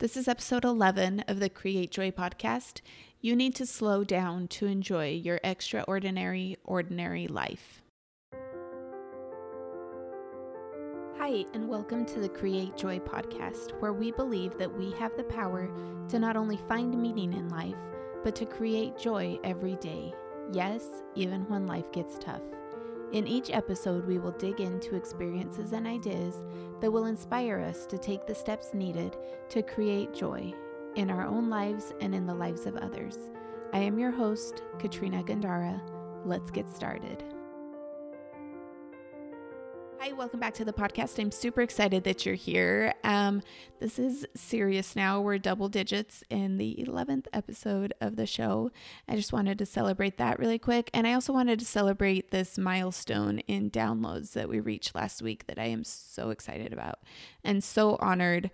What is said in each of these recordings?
This is episode 11 of the Create Joy podcast. You need to slow down to enjoy your extraordinary, ordinary life. Hi, and welcome to the Create Joy podcast, where we believe that we have the power to not only find meaning in life, but to create joy every day. Yes, even when life gets tough. In each episode, we will dig into experiences and ideas that will inspire us to take the steps needed to create joy in our own lives and in the lives of others. I am your host, Katrina Gandara. Let's get started. Hi, welcome back to the podcast. I'm super excited that you're here. Um, this is serious now. We're double digits in the 11th episode of the show. I just wanted to celebrate that really quick. And I also wanted to celebrate this milestone in downloads that we reached last week that I am so excited about and so honored.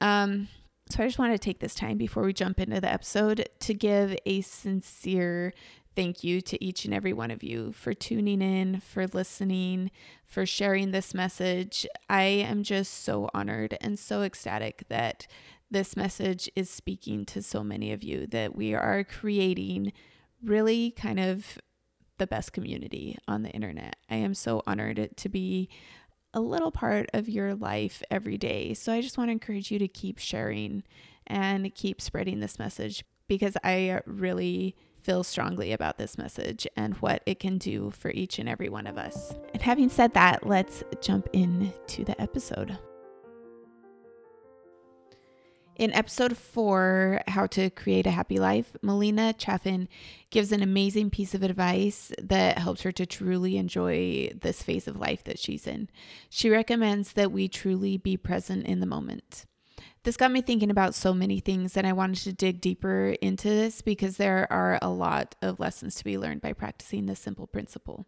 Um, so I just want to take this time before we jump into the episode to give a sincere thank you to each and every one of you for tuning in, for listening, for sharing this message. I am just so honored and so ecstatic that this message is speaking to so many of you, that we are creating really kind of the best community on the internet. I am so honored to be a little part of your life every day. So I just want to encourage you to keep sharing and keep spreading this message because I really feel strongly about this message and what it can do for each and every one of us. And having said that, let's jump into the episode. In episode four, How to Create a Happy Life, Melina Chaffin gives an amazing piece of advice that helps her to truly enjoy this phase of life that she's in. She recommends that we truly be present in the moment this got me thinking about so many things, and I wanted to dig deeper into this because there are a lot of lessons to be learned by practicing this simple principle.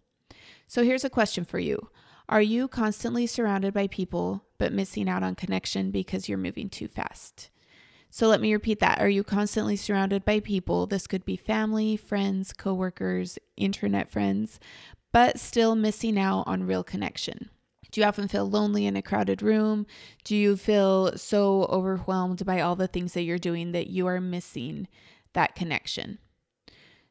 So, here's a question for you Are you constantly surrounded by people but missing out on connection because you're moving too fast? So, let me repeat that. Are you constantly surrounded by people? This could be family, friends, coworkers, internet friends, but still missing out on real connection. Do you often feel lonely in a crowded room? Do you feel so overwhelmed by all the things that you're doing that you are missing that connection?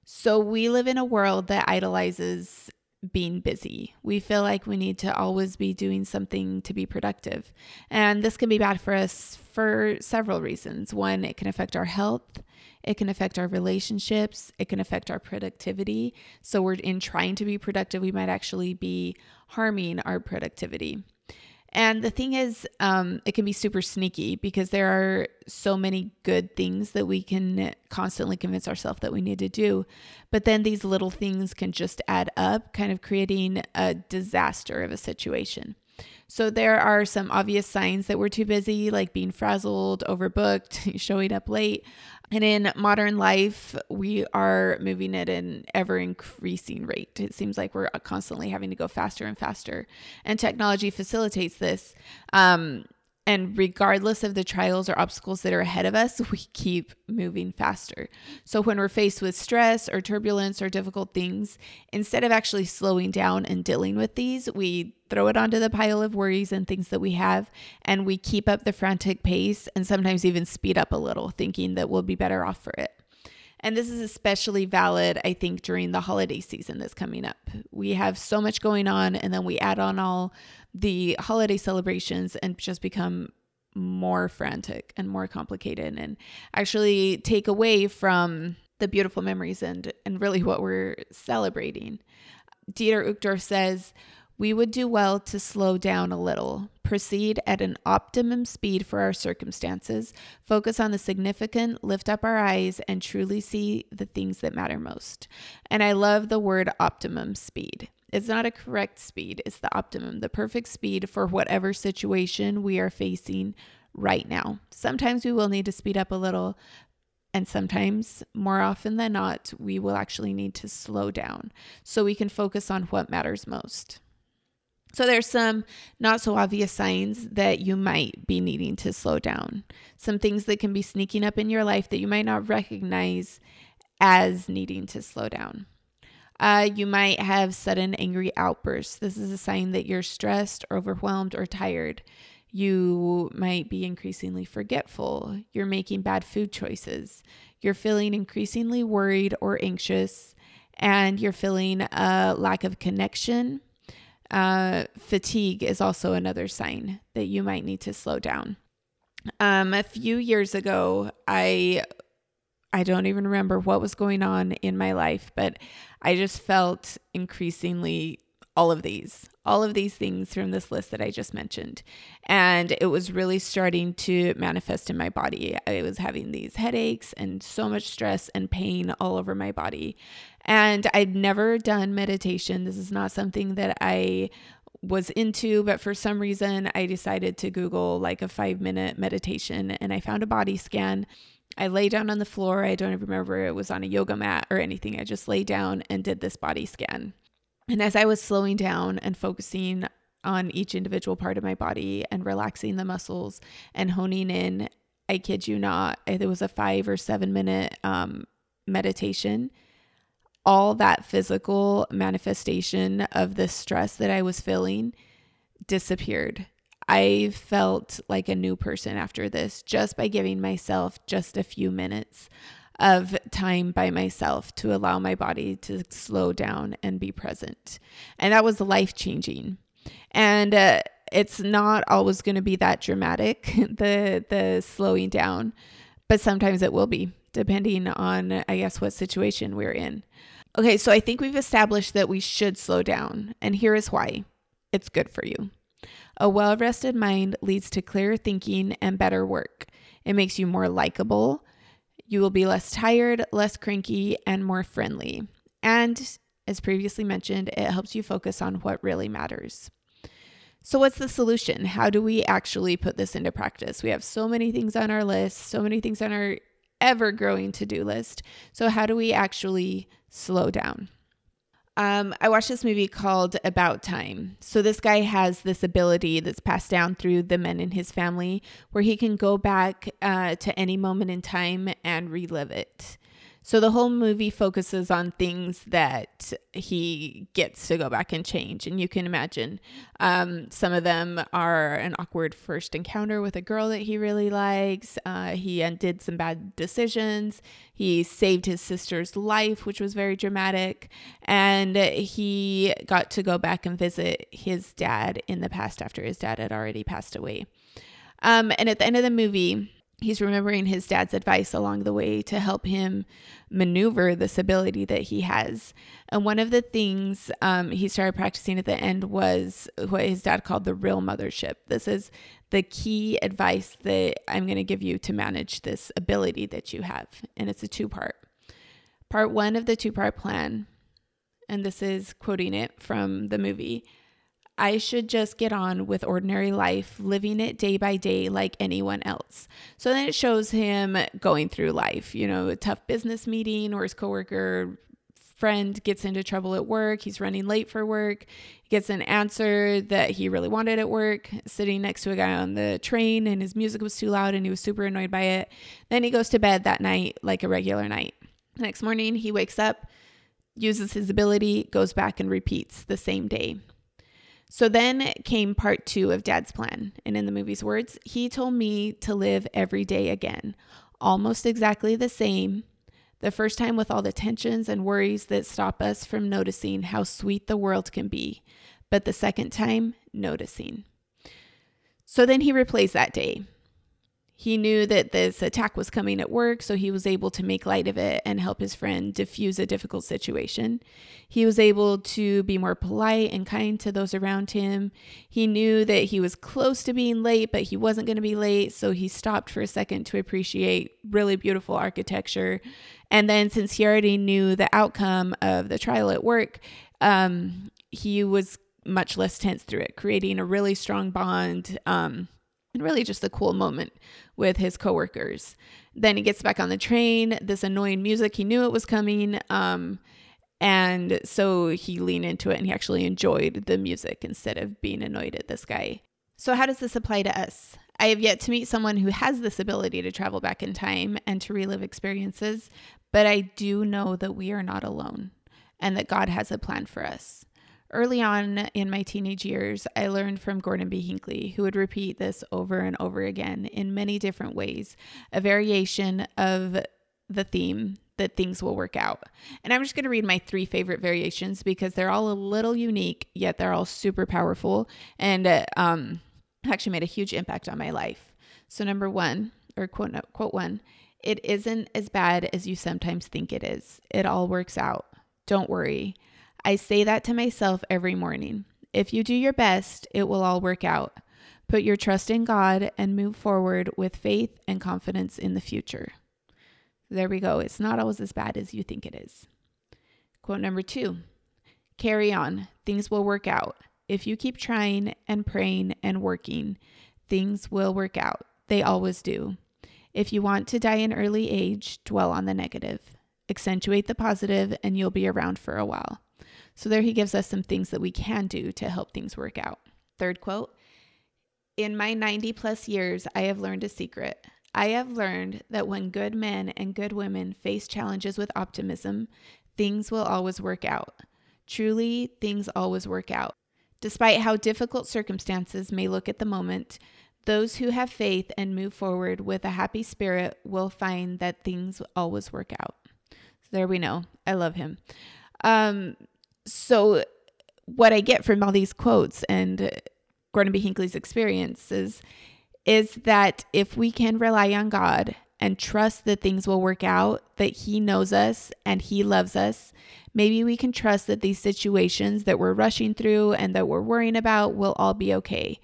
So, we live in a world that idolizes being busy. We feel like we need to always be doing something to be productive. And this can be bad for us for several reasons. One, it can affect our health, it can affect our relationships, it can affect our productivity. So, we're in trying to be productive, we might actually be harming our productivity. And the thing is, um, it can be super sneaky because there are so many good things that we can constantly convince ourselves that we need to do. But then these little things can just add up, kind of creating a disaster of a situation. So there are some obvious signs that we're too busy, like being frazzled, overbooked, showing up late. And in modern life, we are moving at an ever increasing rate. It seems like we're constantly having to go faster and faster. And technology facilitates this. Um, and regardless of the trials or obstacles that are ahead of us, we keep moving faster. So when we're faced with stress or turbulence or difficult things, instead of actually slowing down and dealing with these, we throw it onto the pile of worries and things that we have, and we keep up the frantic pace and sometimes even speed up a little, thinking that we'll be better off for it. And this is especially valid, I think, during the holiday season that's coming up. We have so much going on, and then we add on all the holiday celebrations and just become more frantic and more complicated and actually take away from the beautiful memories and, and really what we're celebrating. Dieter Uchtdorf says, we would do well to slow down a little, proceed at an optimum speed for our circumstances, focus on the significant, lift up our eyes, and truly see the things that matter most. And I love the word optimum speed. It's not a correct speed, it's the optimum, the perfect speed for whatever situation we are facing right now. Sometimes we will need to speed up a little, and sometimes, more often than not, we will actually need to slow down so we can focus on what matters most. So there's some not so obvious signs that you might be needing to slow down. Some things that can be sneaking up in your life that you might not recognize as needing to slow down. Uh, you might have sudden angry outbursts. This is a sign that you're stressed, or overwhelmed, or tired. You might be increasingly forgetful. You're making bad food choices. You're feeling increasingly worried or anxious, and you're feeling a lack of connection. Uh, fatigue is also another sign that you might need to slow down. Um, a few years ago, I I don't even remember what was going on in my life, but I just felt increasingly all of these, all of these things from this list that I just mentioned. And it was really starting to manifest in my body. I was having these headaches and so much stress and pain all over my body. And I'd never done meditation. This is not something that I was into, but for some reason I decided to Google like a five minute meditation and I found a body scan. I lay down on the floor. I don't even remember it was on a yoga mat or anything. I just lay down and did this body scan. And as I was slowing down and focusing on each individual part of my body and relaxing the muscles and honing in, I kid you not, it was a five or seven minute um, meditation all that physical manifestation of the stress that I was feeling disappeared. I felt like a new person after this just by giving myself just a few minutes of time by myself to allow my body to slow down and be present. And that was life changing. And uh, it's not always going to be that dramatic the the slowing down, but sometimes it will be depending on I guess what situation we're in. Okay, so I think we've established that we should slow down, and here is why it's good for you. A well rested mind leads to clearer thinking and better work. It makes you more likable. You will be less tired, less cranky, and more friendly. And as previously mentioned, it helps you focus on what really matters. So, what's the solution? How do we actually put this into practice? We have so many things on our list, so many things on our ever growing to do list. So, how do we actually slow down? Um, I watched this movie called About Time. So, this guy has this ability that's passed down through the men in his family where he can go back uh, to any moment in time and relive it. So the whole movie focuses on things that he gets to go back and change. And you can imagine um, some of them are an awkward first encounter with a girl that he really likes. Uh, he undid some bad decisions. He saved his sister's life, which was very dramatic. And he got to go back and visit his dad in the past after his dad had already passed away. Um, and at the end of the movie, he's remembering his dad's advice along the way to help him maneuver this ability that he has. And one of the things um, he started practicing at the end was what his dad called the real mothership. This is the key advice that I'm going to give you to manage this ability that you have. And it's a two part. Part one of the two part plan, and this is quoting it from the movie I should just get on with ordinary life, living it day by day like anyone else. So then it shows him going through life, you know, a tough business meeting or his coworker friend gets into trouble at work. He's running late for work. He gets an answer that he really wanted at work, sitting next to a guy on the train, and his music was too loud and he was super annoyed by it. Then he goes to bed that night like a regular night. Next morning, he wakes up, uses his ability, goes back and repeats the same day. So then came part two of Dad's plan. And in the movie's words, he told me to live every day again, almost exactly the same. The first time with all the tensions and worries that stop us from noticing how sweet the world can be, but the second time, noticing. So then he replays that day. He knew that this attack was coming at work, so he was able to make light of it and help his friend diffuse a difficult situation. He was able to be more polite and kind to those around him. He knew that he was close to being late, but he wasn't going to be late, so he stopped for a second to appreciate really beautiful architecture. And then, since he already knew the outcome of the trial at work, um, he was much less tense through it, creating a really strong bond. Um, and really just a cool moment with his coworkers. Then he gets back on the train, this annoying music, he knew it was coming. Um, and so he leaned into it and he actually enjoyed the music instead of being annoyed at this guy. So, how does this apply to us? I have yet to meet someone who has this ability to travel back in time and to relive experiences, but I do know that we are not alone and that God has a plan for us. Early on in my teenage years, I learned from Gordon B. Hinckley, who would repeat this over and over again in many different ways, a variation of the theme that things will work out. And I'm just going to read my three favorite variations because they're all a little unique, yet they're all super powerful and uh, um, actually made a huge impact on my life. So, number one, or quote, no, quote one, it isn't as bad as you sometimes think it is. It all works out. Don't worry. I say that to myself every morning. If you do your best, it will all work out. Put your trust in God and move forward with faith and confidence in the future. There we go. It's not always as bad as you think it is. Quote number two Carry on. Things will work out. If you keep trying and praying and working, things will work out. They always do. If you want to die in early age, dwell on the negative. Accentuate the positive, and you'll be around for a while. So, there he gives us some things that we can do to help things work out. Third quote In my 90 plus years, I have learned a secret. I have learned that when good men and good women face challenges with optimism, things will always work out. Truly, things always work out. Despite how difficult circumstances may look at the moment, those who have faith and move forward with a happy spirit will find that things always work out. So there we know. I love him. Um, so what I get from all these quotes and Gordon B. Hinckley's experiences is that if we can rely on God and trust that things will work out, that He knows us and He loves us, maybe we can trust that these situations that we're rushing through and that we're worrying about will all be okay.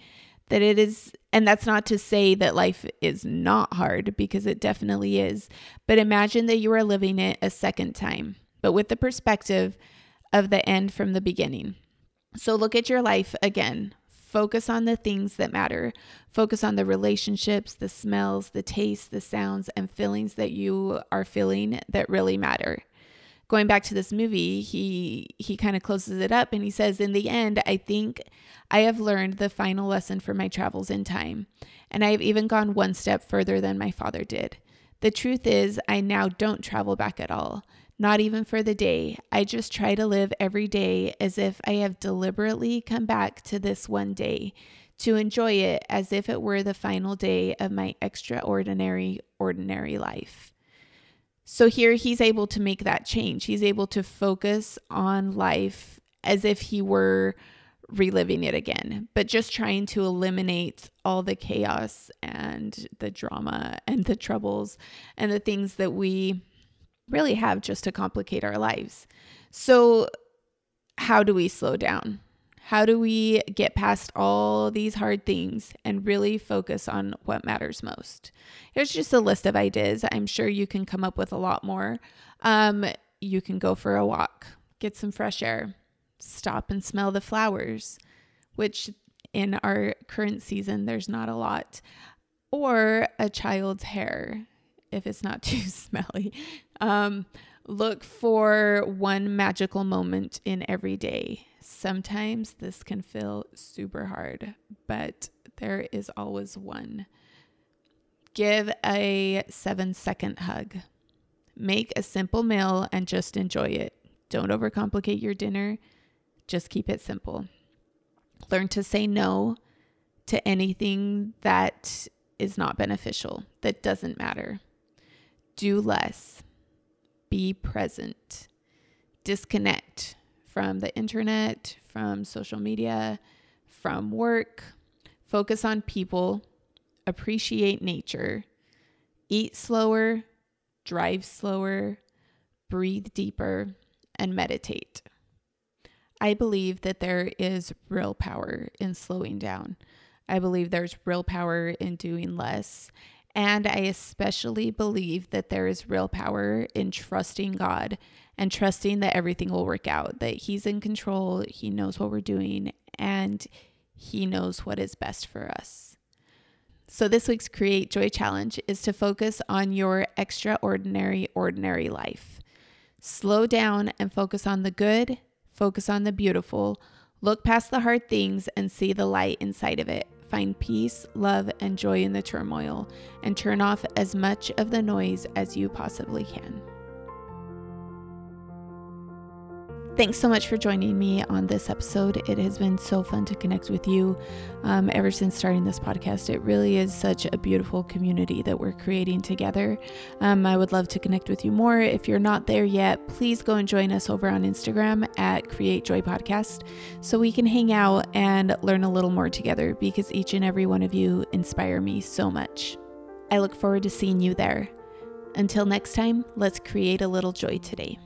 That it is, and that's not to say that life is not hard because it definitely is, but imagine that you are living it a second time, but with the perspective of the end from the beginning. So look at your life again. Focus on the things that matter. Focus on the relationships, the smells, the tastes, the sounds, and feelings that you are feeling that really matter. Going back to this movie, he he kind of closes it up and he says, "In the end, I think I have learned the final lesson for my travels in time, and I have even gone one step further than my father did. The truth is, I now don't travel back at all not even for the day. I just try to live every day as if I have deliberately come back to this one day, to enjoy it as if it were the final day of my extraordinary, ordinary life. So here he's able to make that change. He's able to focus on life as if he were reliving it again, but just trying to eliminate all the chaos and the drama and the troubles and the things that we really have just to complicate our lives. So, how do we slow down? How do we get past all these hard things and really focus on what matters most? Here's just a list of ideas. I'm sure you can come up with a lot more. Um, you can go for a walk, get some fresh air, stop and smell the flowers, which in our current season, there's not a lot, or a child's hair if it's not too smelly. Um, look for one magical moment in every day. Sometimes this can feel super hard, but there is always one. Give a seven second hug. Make a simple meal and just enjoy it. Don't overcomplicate your dinner, just keep it simple. Learn to say no to anything that is not beneficial, that doesn't matter do less, be present, disconnect from the internet, from social media, from work, focus on people, appreciate nature, eat slower, drive slower, breathe deeper, and meditate. I believe that there is real power in slowing down. I believe there's real power in doing less. And I especially believe that there is real power in trusting God and trusting that everything will work out, that He's in control, He knows what we're doing, and He knows what is best for us. So, this week's Create Joy Challenge is to focus on your extraordinary, ordinary life. Slow down and focus on the good, focus on the beautiful, look past the hard things and see the light inside of it. Find peace, love, and joy in the turmoil, and turn off as much of the noise as you possibly can. Thanks so much for joining me on this episode. It has been so fun to connect with you um, ever since starting this podcast. It really is such a beautiful community that we're creating together. Um, I would love to connect with you more. If you're not there yet, please go and join us over on Instagram at Create Joy Podcast so we can hang out and learn a little more together because each and every one of you inspire me so much. I look forward to seeing you there. Until next time, let's create a little joy today.